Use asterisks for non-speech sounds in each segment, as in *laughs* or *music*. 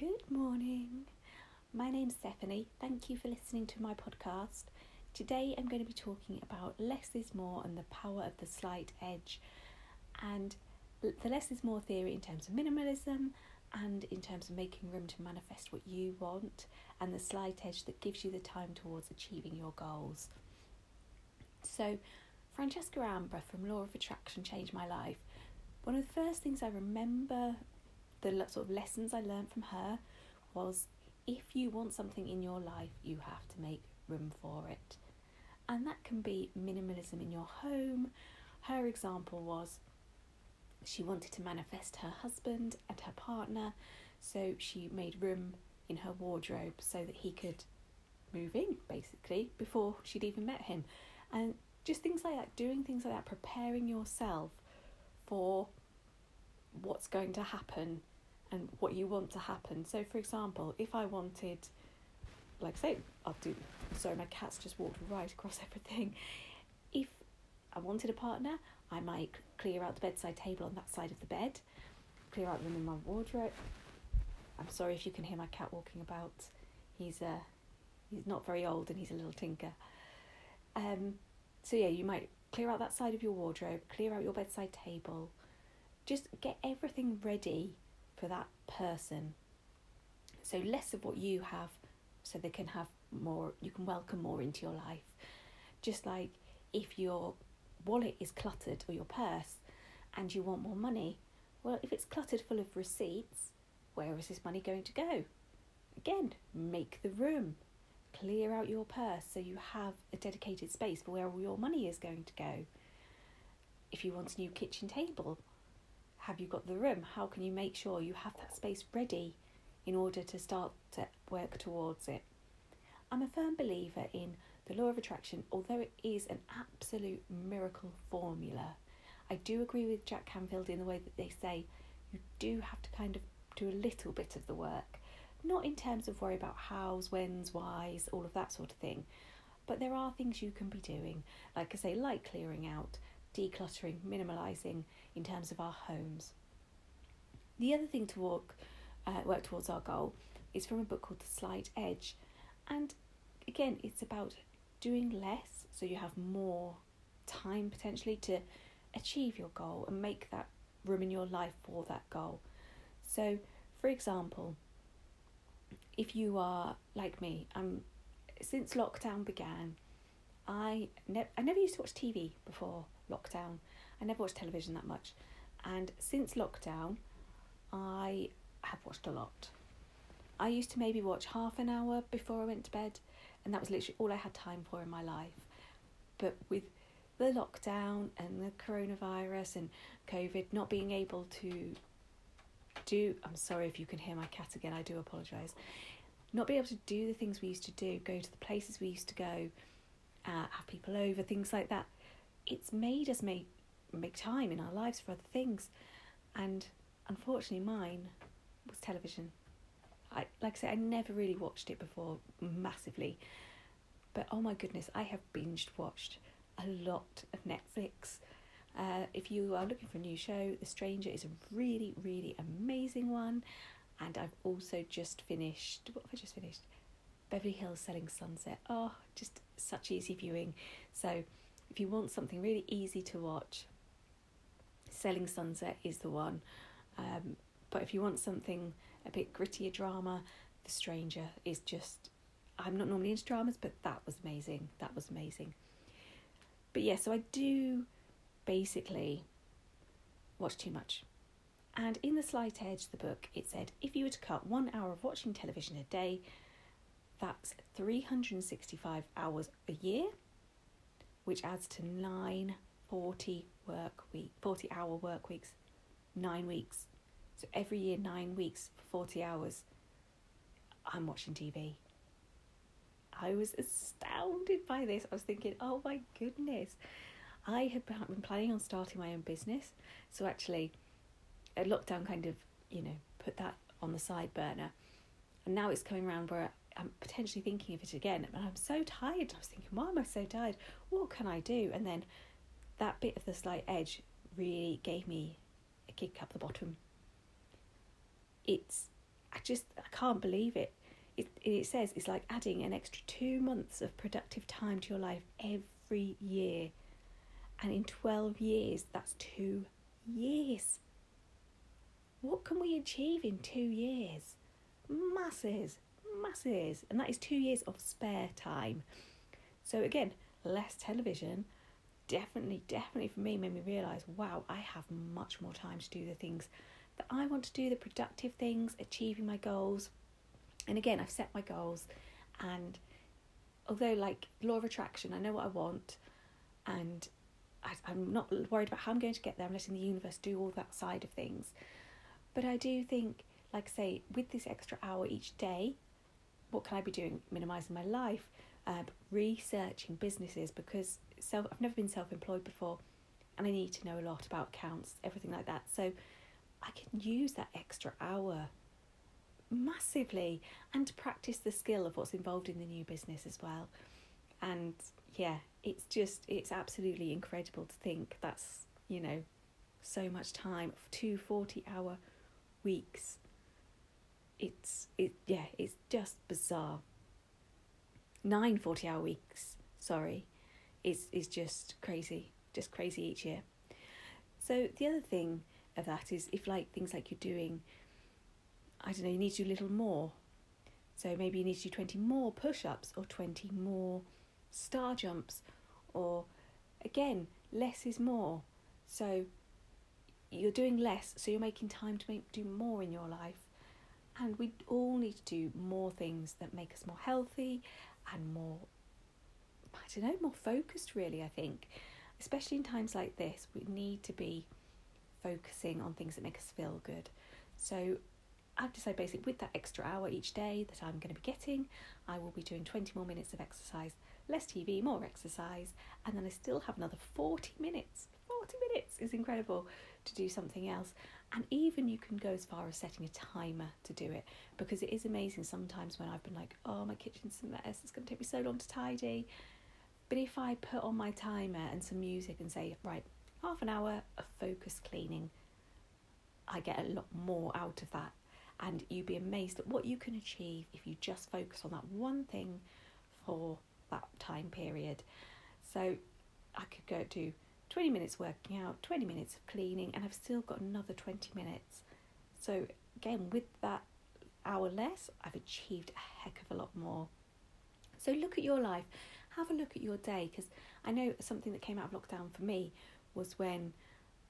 Good morning. My name's Stephanie. Thank you for listening to my podcast. Today I'm going to be talking about less is more and the power of the slight edge, and the less is more theory in terms of minimalism and in terms of making room to manifest what you want, and the slight edge that gives you the time towards achieving your goals. So, Francesca Amber from Law of Attraction changed my life. One of the first things I remember the sort of lessons I learned from her was if you want something in your life, you have to make room for it. And that can be minimalism in your home. Her example was she wanted to manifest her husband and her partner, so she made room in her wardrobe so that he could move in, basically, before she'd even met him. And just things like that, doing things like that, preparing yourself for what's going to happen and what you want to happen. So, for example, if I wanted, like, say, I'll do, sorry, my cat's just walked right across *laughs* everything. If I wanted a partner, I might clear out the bedside table on that side of the bed, clear out room in my wardrobe. I'm sorry if you can hear my cat walking about. He's uh, he's not very old and he's a little tinker. Um, so yeah, you might clear out that side of your wardrobe, clear out your bedside table, just get everything ready for that person. So less of what you have, so they can have more, you can welcome more into your life. Just like if your wallet is cluttered or your purse and you want more money, well, if it's cluttered full of receipts, where is this money going to go? Again, make the room. Clear out your purse so you have a dedicated space for where all your money is going to go. If you want a new kitchen table, have you got the room? How can you make sure you have that space ready in order to start to work towards it? I'm a firm believer in the law of attraction, although it is an absolute miracle formula. I do agree with Jack Canfield in the way that they say you do have to kind of do a little bit of the work, not in terms of worry about hows, whens, whys, all of that sort of thing, but there are things you can be doing, like I say, like clearing out, decluttering, minimalising in terms of our homes. The other thing to work, uh, work towards our goal is from a book called The Slight Edge. And again, it's about doing less so you have more time potentially to achieve your goal and make that room in your life for that goal. So, for example, if you are like me, um, since lockdown began, I ne- I never used to watch TV before lockdown. I never watched television that much. And since lockdown, I have watched a lot. I used to maybe watch half an hour before I went to bed, and that was literally all I had time for in my life. But with the lockdown and the coronavirus and COVID not being able to do, I'm sorry if you can hear my cat again, I do apologise. Not be able to do the things we used to do, go to the places we used to go, uh, have people over, things like that it's made us make make time in our lives for other things, and unfortunately, mine was television. I like I say, I never really watched it before massively, but oh my goodness, I have binged watched a lot of Netflix. Uh, if you are looking for a new show, The Stranger is a really, really amazing one. And I've also just finished, what have I just finished? Beverly Hills Selling Sunset. Oh, just such easy viewing. So if you want something really easy to watch, Selling Sunset is the one. Um, but if you want something a bit grittier drama, The Stranger is just. I'm not normally into dramas, but that was amazing. That was amazing. But yeah, so I do basically watch too much. And in The Slight Edge, the book, it said if you were to cut one hour of watching television a day, that's 365 hours a year which adds to nine 40 work week 40 hour work weeks nine weeks so every year nine weeks for 40 hours i'm watching tv i was astounded by this i was thinking oh my goodness i had been planning on starting my own business so actually a lockdown kind of you know put that on the side burner and now it's coming around where I'm potentially thinking of it again. And I'm so tired. I was thinking, why am I so tired? What can I do? And then that bit of the slight edge really gave me a kick up the bottom. It's I just I can't believe it. It it says it's like adding an extra two months of productive time to your life every year, and in twelve years, that's two years. What can we achieve in two years? Masses, masses, and that is two years of spare time. So again, less television, definitely, definitely for me made me realise, wow, I have much more time to do the things that I want to do, the productive things, achieving my goals. And again, I've set my goals, and although, like law of attraction, I know what I want, and I, I'm not worried about how I'm going to get there. I'm letting the universe do all that side of things. But I do think, like say, with this extra hour each day, what can I be doing? Minimizing my life, uh, researching businesses because self I've never been self employed before, and I need to know a lot about accounts, everything like that. So I can use that extra hour massively and practice the skill of what's involved in the new business as well. And yeah, it's just it's absolutely incredible to think that's you know so much time two 40 hour weeks it's it yeah it's just bizarre nine 40 hour weeks sorry is is just crazy just crazy each year. So the other thing of that is if like things like you're doing i don't know you need to do a little more. So maybe you need to do 20 more push-ups or 20 more star jumps or again less is more. So you're doing less so you're making time to make do more in your life. And we all need to do more things that make us more healthy and more I don't know, more focused really, I think. Especially in times like this, we need to be focusing on things that make us feel good. So I've decided basically with that extra hour each day that I'm going to be getting, I will be doing 20 more minutes of exercise, less TV, more exercise, and then I still have another 40 minutes. 40 minutes is incredible to do something else. And even you can go as far as setting a timer to do it because it is amazing sometimes when I've been like, oh, my kitchen's a mess, it's going to take me so long to tidy. But if I put on my timer and some music and say, right, half an hour of focus cleaning, I get a lot more out of that. And you'd be amazed at what you can achieve if you just focus on that one thing for that time period. So I could go to 20 minutes working out, 20 minutes of cleaning, and I've still got another 20 minutes. So, again, with that hour less, I've achieved a heck of a lot more. So, look at your life, have a look at your day, because I know something that came out of lockdown for me was when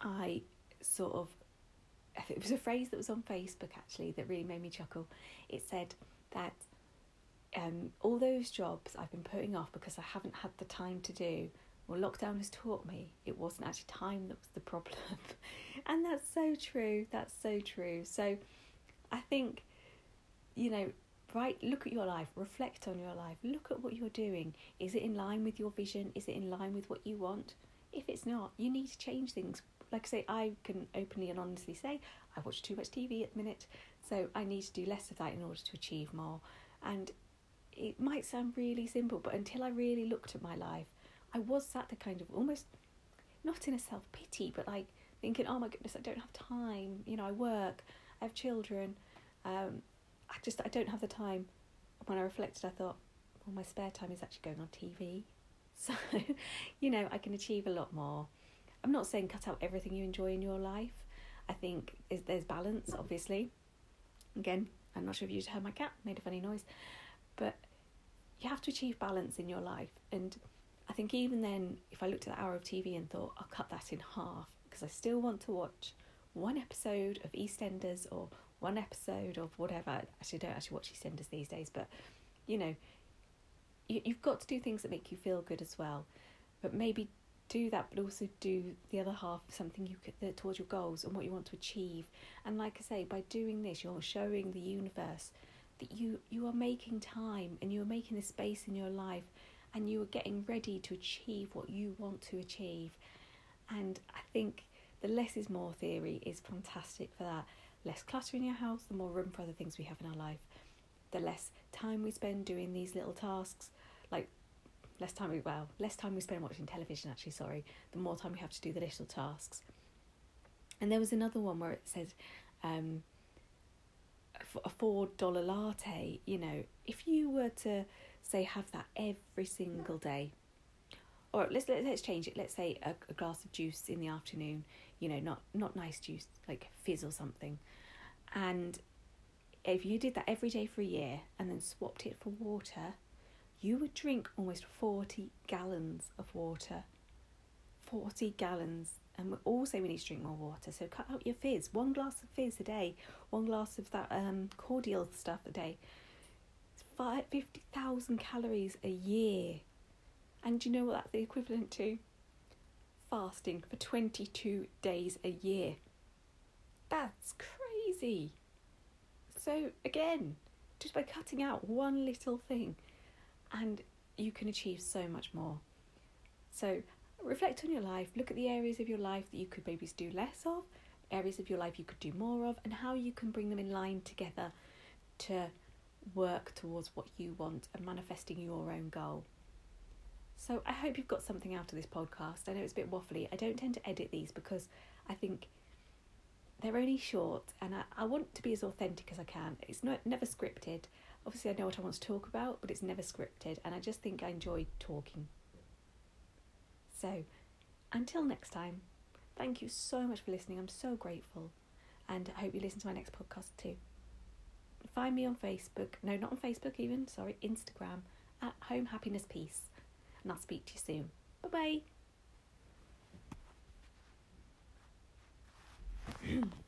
I sort of, *laughs* it was a phrase that was on Facebook actually that really made me chuckle. It said that um, all those jobs I've been putting off because I haven't had the time to do well, lockdown has taught me it wasn't actually time that was the problem. *laughs* and that's so true. That's so true. So I think, you know, right, look at your life, reflect on your life, look at what you're doing. Is it in line with your vision? Is it in line with what you want? If it's not, you need to change things. Like I say, I can openly and honestly say I watch too much TV at the minute, so I need to do less of that in order to achieve more. And it might sound really simple, but until I really looked at my life, I was sat there kind of almost not in a self pity, but like thinking, oh my goodness, I don't have time. You know, I work, I have children. Um, I just I don't have the time. When I reflected, I thought, well, my spare time is actually going on TV, *laughs* so you know I can achieve a lot more. I'm not saying cut out everything you enjoy in your life. I think is there's balance, obviously. Again, I'm not sure if you heard my cat made a funny noise, but you have to achieve balance in your life and I think even then, if I looked at the hour of TV and thought, I'll cut that in half because I still want to watch one episode of EastEnders or one episode of whatever. I actually don't actually watch EastEnders these days, but you know, you, you've got to do things that make you feel good as well. But maybe do that, but also do the other half something you could towards your goals and what you want to achieve. And like I say, by doing this, you're showing the universe that you you are making time and you are making a space in your life and you are getting ready to achieve what you want to achieve. And I think the less is more theory is fantastic for that. Less clutter in your house, the more room for other things we have in our life. The less time we spend doing these little tasks, like less time we well, less time we spend watching television actually, sorry, the more time we have to do the little tasks. And there was another one where it said, um, a four dollar latte, you know, if you were to say have that every single day, or let's let's change it. Let's say a, a glass of juice in the afternoon. You know, not not nice juice like fizz or something, and if you did that every day for a year and then swapped it for water, you would drink almost 40 gallons of water. 40 gallons. And we all say we need to drink more water. So, cut out your fizz. One glass of fizz a day, one glass of that um, cordial stuff a day. It's 50,000 calories a year. And do you know what that's the equivalent to? Fasting for 22 days a year. That's crazy. So, again, just by cutting out one little thing, and you can achieve so much more. So, reflect on your life, look at the areas of your life that you could maybe do less of, areas of your life you could do more of, and how you can bring them in line together to work towards what you want and manifesting your own goal. So, I hope you've got something out of this podcast. I know it's a bit waffly. I don't tend to edit these because I think they're only short and I, I want to be as authentic as I can. It's not never scripted. Obviously, I know what I want to talk about, but it's never scripted, and I just think I enjoy talking. So, until next time, thank you so much for listening. I'm so grateful, and I hope you listen to my next podcast too. Find me on Facebook, no, not on Facebook even, sorry, Instagram at Home Happiness Peace, and I'll speak to you soon. Bye bye. *clears throat*